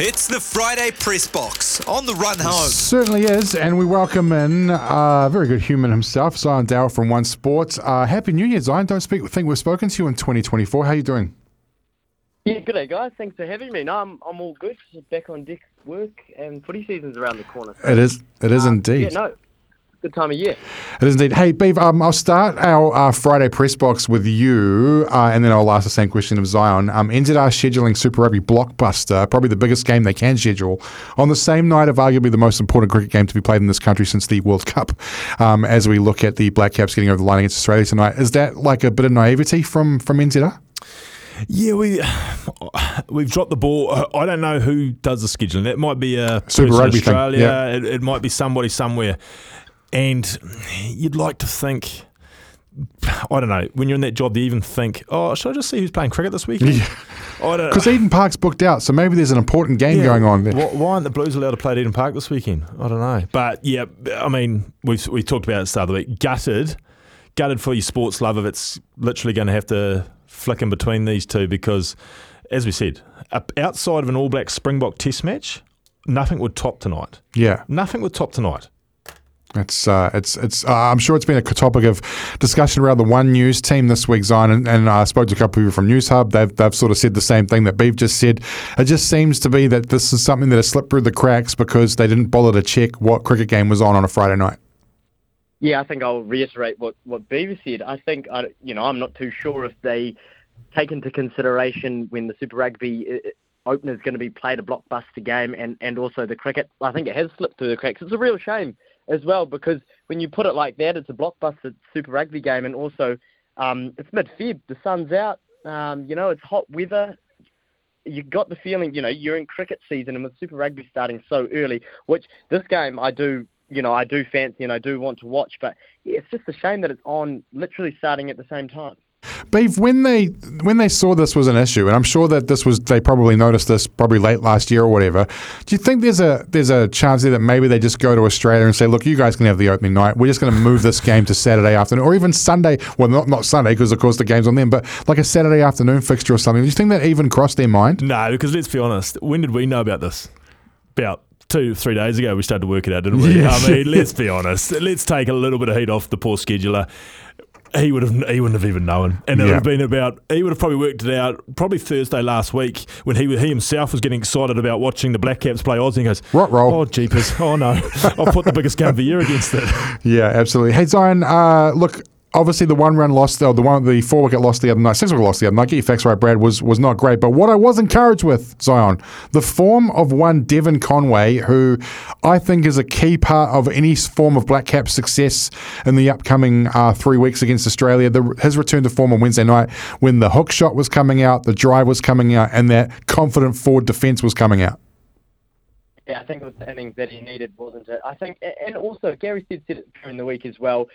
It's the Friday press box on the run home. Certainly is, and we welcome in uh, a very good human himself, Zion Dayal from One Sports. Uh, Happy New Year, Zion. Don't speak, think we've spoken to you in 2024. How are you doing? Yeah, good day, guys. Thanks for having me. No, I'm, I'm all good. Just back on deck work, and footy season's around the corner. So, It is. It is uh, indeed. Yeah, no, good time of year. It is indeed. Hey, Beav, um, I'll start our uh, Friday press box with you, uh, and then I'll ask the same question of Zion. Um, NZR scheduling Super Rugby blockbuster, probably the biggest game they can schedule, on the same night of arguably the most important cricket game to be played in this country since the World Cup. Um, as we look at the Black Caps getting over the line against Australia tonight, is that like a bit of naivety from from NZR? Yeah, we we've dropped the ball. Uh, I don't know who does the scheduling. It might be a Super person in Rugby thing, Australia. yeah. It, it might be somebody somewhere, and you'd like to think. I don't know. When you're in that job, do you even think, "Oh, should I just see who's playing cricket this weekend?" I don't. Because Eden Park's booked out, so maybe there's an important game Yeah, going on there. Why, why aren't the Blues allowed to play at Eden Park this weekend? I don't know. But yeah, I mean, we've we talked about it at the start of the week. Gutted, gutted for your sports love if it's literally going to have to flick in between these two because, as we said, outside of an All Black Springbok Test match, nothing would top tonight. Yeah. Nothing would top tonight. It's uh, it's it's. Uh, I'm sure it's been a topic of discussion around the One News team this week, Zion, and, and I spoke to a couple of people from Newshub. They've they've sort of said the same thing that Beef just said. It just seems to be that this is something that has slipped through the cracks because they didn't bother to check what cricket game was on on a Friday night. Yeah, I think I'll reiterate what what Beaver said. I think I, you know I'm not too sure if they take into consideration when the Super Rugby uh, opener is going to be played a blockbuster game, and and also the cricket. I think it has slipped through the cracks. It's a real shame as well because when you put it like that, it's a blockbuster Super Rugby game, and also um, it's mid-Feb. The sun's out. Um, you know, it's hot weather. You got the feeling, you know, you're in cricket season, and with Super Rugby starting so early, which this game I do you know, I do fancy and I do want to watch, but yeah, it's just a shame that it's on literally starting at the same time. Beef, when they when they saw this was an issue, and I'm sure that this was they probably noticed this probably late last year or whatever. Do you think there's a there's a chance there that maybe they just go to Australia and say, look, you guys can have the opening night. We're just going to move this game to Saturday afternoon, or even Sunday. Well, not not Sunday because of course the game's on them, but like a Saturday afternoon fixture or something. Do you think that even crossed their mind? No, because let's be honest. When did we know about this? About two, three days ago, we started to work it out, didn't we? Yes. I mean, let's be honest. Let's take a little bit of heat off the poor scheduler. He would have, he wouldn't have even known, and it would have been about. He would have probably worked it out probably Thursday last week when he he himself was getting excited about watching the Black Caps play Aussie. And goes, Rot roll. Oh jeepers! Oh no! I'll put the biggest game of the year against it. Yeah, absolutely. Hey Zion, uh, look. Obviously, the one run loss, or the one, the four wicket loss the other night, six wicket loss the other night. Get your facts right, Brad. Was was not great. But what I was encouraged with Zion, the form of one Devon Conway, who I think is a key part of any form of Black Cap success in the upcoming uh, three weeks against Australia. The, his return to form on Wednesday night, when the hook shot was coming out, the drive was coming out, and that confident forward defence was coming out. Yeah, I think it was the innings that he needed, wasn't it? I think, and also Gary said said it during the week as well.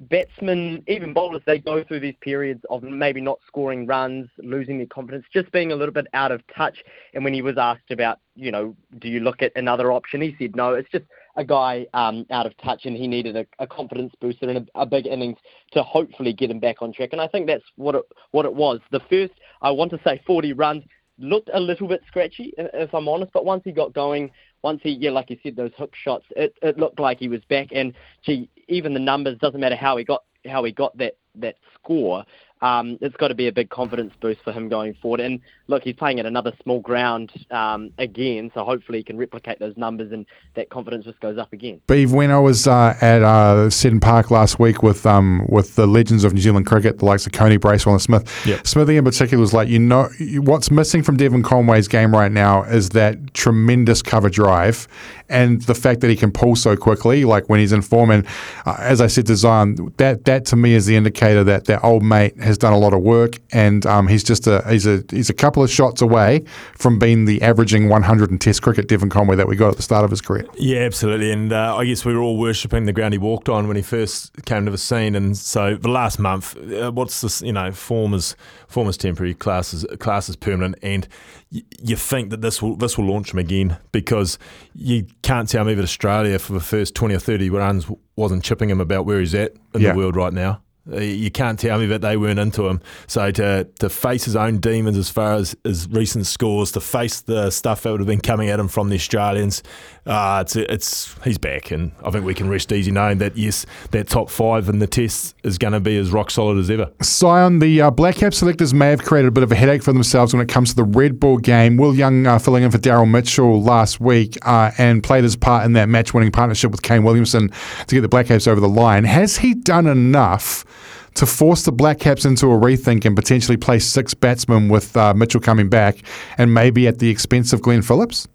Batsmen, even bowlers, they go through these periods of maybe not scoring runs, losing their confidence, just being a little bit out of touch. And when he was asked about, you know, do you look at another option, he said no. It's just a guy um, out of touch, and he needed a, a confidence booster and a, a big innings to hopefully get him back on track. And I think that's what it what it was. The first, I want to say, 40 runs looked a little bit scratchy, if I'm honest. But once he got going, once he, yeah, like you said, those hook shots, it, it looked like he was back. And gee, even the numbers doesn't matter how he got how he got that that score. Um, it's got to be a big confidence boost for him going forward. And look, he's playing at another small ground um, again, so hopefully he can replicate those numbers and that confidence just goes up again. Beav, when I was uh, at uh, Seddon Park last week with um, with the legends of New Zealand cricket, the likes of Coney Bracewell and Smith, Yep. Smithy in particular was like, you know, what's missing from Devon Conway's game right now is that tremendous cover drive and the fact that he can pull so quickly, like when he's in form. And uh, as I said Zion, that that to me is the indicator that that old mate has done a lot of work, and um, he's just a he's a he's a couple of shots away from being the averaging 100 in Test cricket Devon Conway that we got at the start of his career. Yeah, absolutely. And uh, I guess we were all worshipping the ground he walked on when he first came to the scene. And so the last month, uh, what's this? You know, form is form is temporary, class is class is permanent, and y- you think that this will this will launch him again because you can't tell me that Australia for the first twenty or thirty runs wasn't chipping him about where he's at in Yeah. the world right now. Uh, You can't tell me that they weren't into him. So to to face his own demons as far as his recent scores, to face the stuff that would have been coming at him from the Australians, uh, it's it's he's back, and I think we can rest easy knowing that yes, that top five in the test is going to be as rock solid as ever. Zion, the uh, Black Cap selectors may have created a bit of a headache for themselves when it comes to the red ball game. Will Young uh, filling in for Daryl Mitchell last week uh, and played his part in that match winning partnership with Kane Williamson to get the Black Caps over the line. Has he done enough to force the Black Caps into a rethink and potentially play six batsmen with uh, Mitchell coming back and maybe at the expense of Glenn Phillips?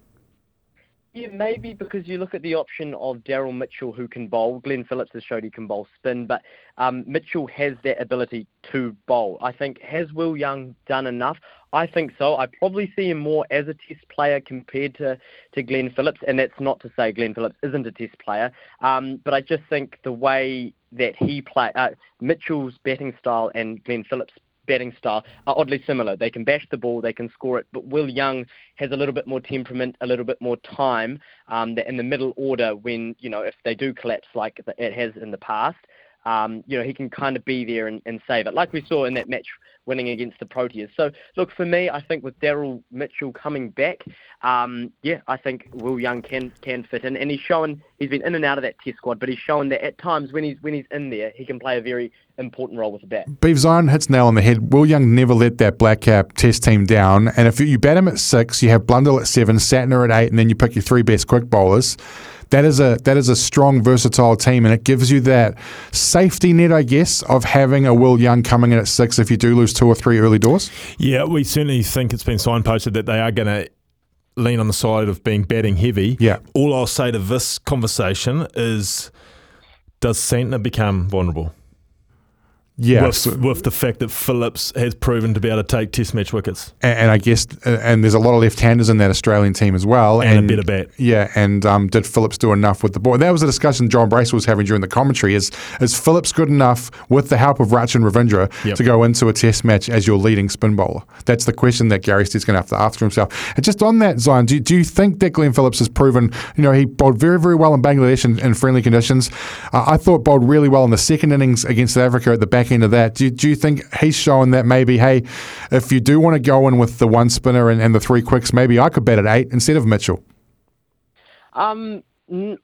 Yeah, maybe because you look at the option of Daryl Mitchell who can bowl. Glenn Phillips has showed he can bowl spin, but um, Mitchell has that ability to bowl. I think has Will Young done enough? I think so. I probably see him more as a Test player compared to, to Glenn Phillips, and that's not to say Glenn Phillips isn't a Test player, um, but I just think the way that he play uh, Mitchell's batting style and Glenn Phillips' batting style are oddly similar. They can bash the ball, they can score it, but Will Young has a little bit more temperament, a little bit more time um, in the middle order when, you know, if they do collapse like it has in the past, um, you know, he can kind of be there and, and save it, like we saw in that match winning against the Proteas. So, look, for me, I think with Daryl Mitchell coming back, um, yeah, I think Will Young can can fit in, and he's shown he's been in and out of that Test squad, but he's shown that at times when he's when he's in there, he can play a very important role with the bat. Beef Zion hits nail on the head. Will Young never let that black cap test team down. And if you bat him at six, you have Blundell at seven, Santner at eight, and then you pick your three best quick bowlers. That is a that is a strong, versatile team, and it gives you that safety net, I guess, of having a Will Young coming in at six if you do lose two or three early doors. Yeah, we certainly think it's been signposted that they are going to lean on the side of being batting heavy. Yeah. All I'll say to this conversation is does Santner become vulnerable? Yeah, with, with the fact that Phillips has proven to be able to take test match wickets. and, and I guess, uh, and there's a lot of left-handers in that Australian team as well, And a better bat. Yeah, and um, did Phillips do enough with the ball? That was a discussion John Brace was having during the commentary. Is is Phillips good enough with the help of Rachin Ravindra Yep. to go into a Test match as your leading spin bowler? That's the question that Gary Stead's going to have to ask himself. And just on that, Zion, do, do you think that Glenn Phillips has proven? You know, he bowled very very well in Bangladesh in, in friendly conditions. Uh, I thought bowled really well in the second innings against South Africa at the of that. Do, you- do you think he's shown that maybe, hey, if you do want to go in with the one spinner and, and the three quicks, maybe I could bet at eight instead of Mitchell? Um,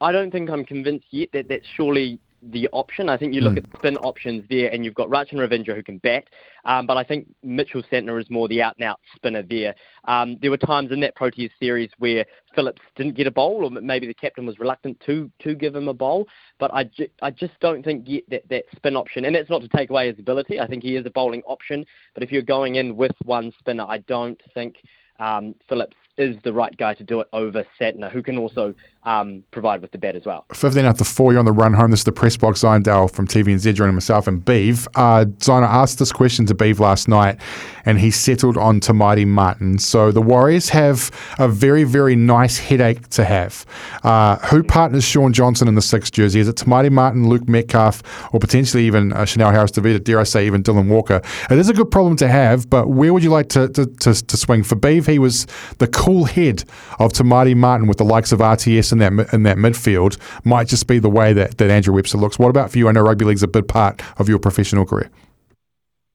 I don't think I'm convinced yet that that's surely the option. I think you look at spin options there, and you've got Rachin Ravindra who can bat, um, but I think Mitchell Santner is more the out-and-out spinner there. Um, there were times in that Proteas series where Phillips didn't get a bowl, or maybe the captain was reluctant to to give him a bowl. But I, ju- I just don't think yet that that spin option, and that's not to take away his ability. I think he is a bowling option, but if you're going in with one spinner, I don't think um, Phillips is the right guy to do it over Santner, who can also um, provide with the bat as well. 15 after 4, you're on the run home. This is the press box. Zion Dayal from TVNZ joining myself and Beav. Uh, Zion, I asked this question to Beav last night, and he settled on Te Maire Martin. So the Warriors have a very, very nice headache to have. Uh, who partners Shaun Johnson in the sixth jersey? Is it Te Maire Martin, Luke Metcalf, or potentially even uh, Chanel Harris-Tavita, dare I say, even Dylan Walker? It is a good problem to have, but where would you like to, to, to, to swing? For Beav, he was the cool head of Te Maire Martin with the likes of RTS in that in that midfield. Might just be the way that, that Andrew Webster looks. What about for you? I know rugby league's a big part of your professional career.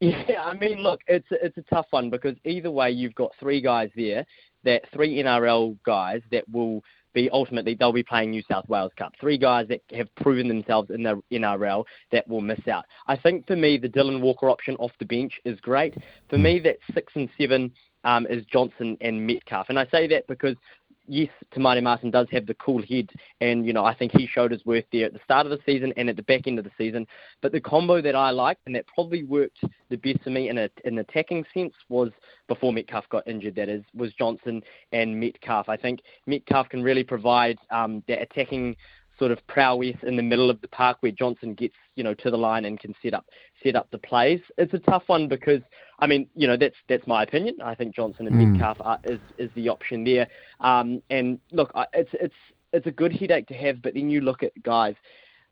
Yeah, I mean, look, it's it's a tough one because either way, you've got three guys there, that three NRL guys that will be ultimately they'll be playing New South Wales Cup. Three guys that have proven themselves in the NRL that will miss out. I think for me the Dylan Walker option off the bench is great. For hmm. me that six and seven um, is Johnson and Metcalf, and I say that because yes, Te Maire Martin does have the cool head, and you know I think he showed his worth there at the start of the season and at the back end of the season. But the combo that I liked and that probably worked the best for me in a an attacking sense was before Metcalf got injured. That is was Johnson and Metcalf. I think Metcalf can really provide um, that attacking sort of prowess in the middle of the park where Johnson gets you know to the line and can set up set up the plays. It's a tough one because I mean you know that's that's my opinion. I think Johnson and mm. Metcalf are, is is the option there. Um, and look, it's it's it's a good headache to have, but then you look at guys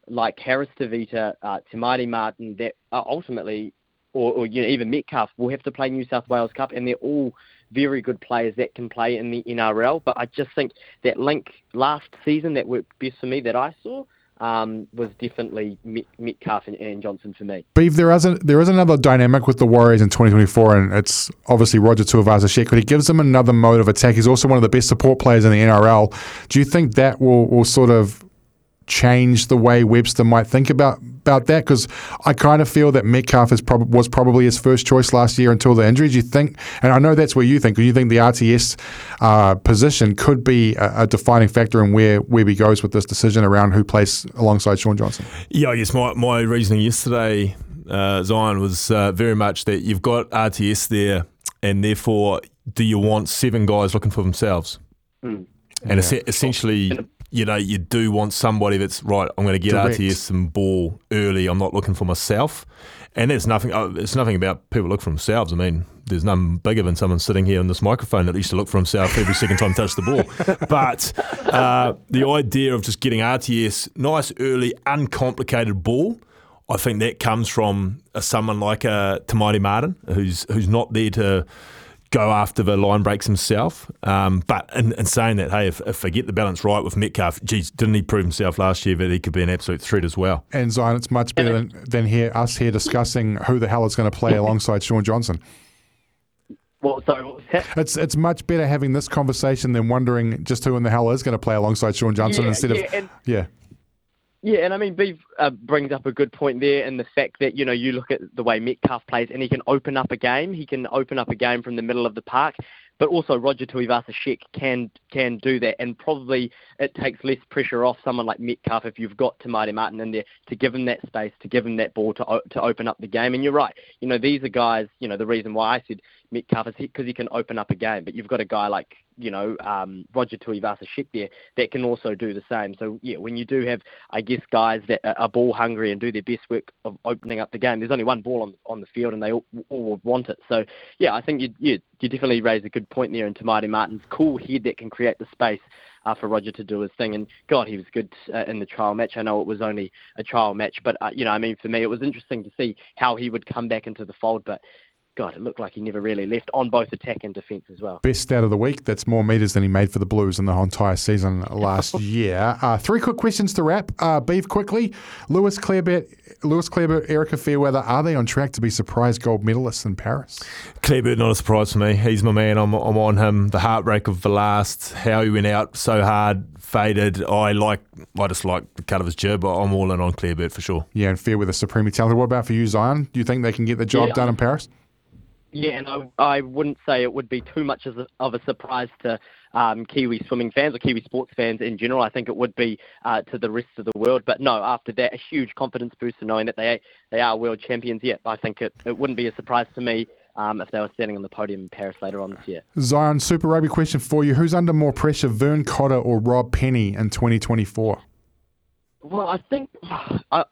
like Harris Tavita, uh, Maire Martin that are ultimately or, or you know, even Metcalf will have to play New South Wales Cup, and they're all very good players that can play in the NRL. But I just think that link last season that worked best for me that I saw um, was definitely Metcalf and, and, Johnson for me. But if there isn't, there is another dynamic with the Warriors in 2024, and it's obviously Roger Tuivasa-Sheck, but he gives them another mode of attack. He's also one of the best support players in the NRL. Do you think that will, will sort of change the way Webster might think about about that? Because I kind of feel that Metcalf is prob- was probably his first choice last year until the injuries. You think, and I know that's where you think, because you think the RTS uh, position could be a, a, defining factor in where Webby goes with this decision around who plays alongside Shaun Johnson. Yeah, I guess my, my reasoning yesterday, uh, Zion, was uh, very much that you've got RTS there, and therefore, do you want seven guys looking for themselves? Mm. And yeah. es- essentially, you know, you do want somebody that's right. I'm going to get Direct. RTS some ball early. I'm not looking for myself, and it's nothing. Uh, it's nothing about people look for themselves. I mean, there's none bigger than someone sitting here on this microphone that used to look for himself every second time touch the ball. But uh, the idea of just getting RTS nice early, uncomplicated ball. I think that comes from uh, someone like uh, Te Maire Martin, who's who's not there to go after the line breaks himself. Um, but in, in, saying that, hey, if, if I get the balance right with Metcalf, geez, didn't he prove himself last year that he could be an absolute threat as well? And Zion, it's much better than, than here us here discussing who the hell is going to play alongside Shaun Johnson. Well, sorry, It's it's much better having this conversation than wondering just who in the hell is going to play alongside Shaun Johnson yeah, instead yeah, of and, yeah. Yeah, and I mean, Beef uh, brings up a good point there in the fact that, you know, you look at the way Metcalf plays and he can open up a game. He can open up a game from the middle of the park. But also Roger Tuivasa-Sheck can can do that, and probably it takes less pressure off someone like Metcalf if you've got Te Martin in there to give him that space, to give him that ball to to open up the game. And you're right, you know these are guys. You know the reason why I said Metcalf is because he can open up a game, but you've got a guy like you know um, Roger Tuivasa-Sheck there that can also do the same. So yeah, when you do have I guess guys that are ball hungry and do their best work of opening up the game, there's only one ball on on the field and they all, all want it. So yeah, I think you you you definitely raise a good point there in Maire Martin's cool head that can create the space uh, for Roger to do his thing. And God, he was good uh, in the trial match. I know it was only a trial match, but uh, you know, I mean, for me, it was interesting to see how he would come back into the fold. But God, it looked like he never really left on both attack and defence as well. Best out of the week. That's more meters than he made for the Blues in the whole entire season last year. Uh, three quick questions to wrap. Uh, Beef quickly. Lewis Clareburt, Lewis Clareburt, Erika Fairweather, are they on track to be surprise gold medalists in Paris? Clareburt, not a surprise for me. He's my man. I'm, I'm on him. The heartbreak of the last, how he went out so hard, faded. I like, I just like the cut of his jib. But I'm all in on Clareburt for sure. Yeah, and Fairweather supremely talented. What about for you, Zion? Do you think they can get the job yeah, done in Paris? Yeah, and I, I wouldn't say it would be too much of a, of a surprise to um, Kiwi swimming fans or Kiwi sports fans in general. I think it would be uh, to the rest of the world. But no, after that, a huge confidence booster knowing that they they are world champions. Yeah, I think it, it wouldn't be a surprise to me um, if they were standing on the podium in Paris later on this year. Zion, Super Rugby question for you. Who's under more pressure, Vern Cotter or Rob Penney in 2024? Well, I think I,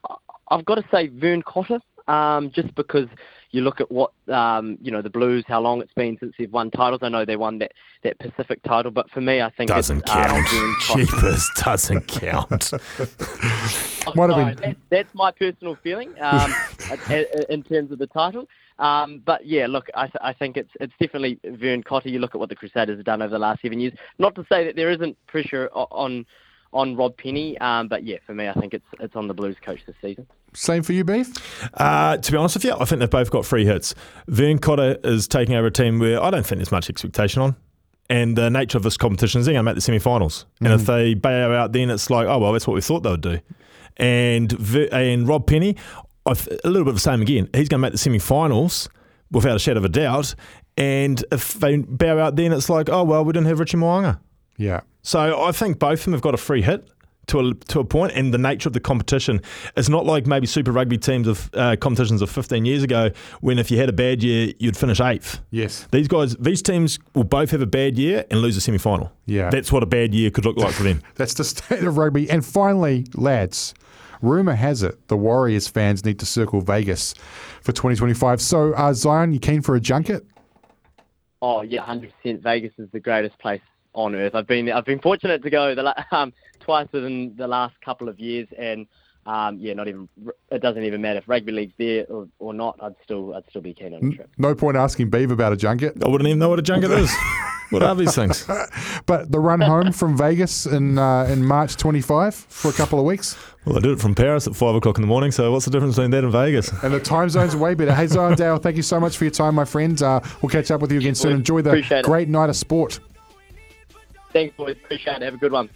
I've got to say Vern Cotter, um, just because – you look at what um, you know the Blues, how long it's been since they've won titles. I know they won that, that Pacific title, but for me, I think doesn't it's, count. Cheapers doesn't count. what sorry, that, that's my personal feeling um, in terms of the title. Um, but yeah, look, I, th- I think it's it's definitely Vern Cotter. You look at what the Crusaders have done over the last seven years. Not to say that there isn't pressure on on Rob Penney. um, but yeah, for me, I think it's it's on the Blues coach this season. Same for you, Beef? Uh, to be honest with you, I think they've both got free hits. Vern Cotter is taking over a team where I don't think there's much expectation on. And the nature of this competition is they're going to make the semi-finals. And if they bail out, then it's like, oh well, that's what we thought they would do. And Vi- and Rob Penney, I th- a little bit of the same again. He's going to make the semi-finals without a shadow of a doubt. And if they bow out, then it's like, oh well, we didn't have Richie Mo'unga. Yeah. So I think both of them have got a free hit to a, to a point, and the nature of the competition is not like maybe Super Rugby teams of uh, competitions of 15 years ago, when if you had a bad year, you'd finish eighth. Yes. These guys, these teams will both have a bad year and lose a semi final. Yeah. that's what a bad year could look like for them. That's the state of rugby. And finally, lads, rumor has it the Warriors fans need to circle Vegas for 2025. So, uh, Zion, you keen for a junket? Oh yeah, hundred percent. Vegas is the greatest place on earth. I've been I've been fortunate to go the um, twice within the last couple of years, and um, yeah, not even it doesn't even matter if rugby league's there or, or not. I'd still I'd still be keen on a trip. No point asking Beav about a junket. I wouldn't even know what a junket is. What are these things? But the run home from Vegas in uh, in March 25 for a couple of weeks, Well, I did it from Paris at five o'clock in the morning. So what's the difference between that and Vegas? and the time zones way better. Hey, Zion Dayal, thank you so much for your time, my friend. Uh, we'll catch up with you again soon. Enjoy the Appreciate it. great night of sport. Thanks, boys. Appreciate it. Have a good one.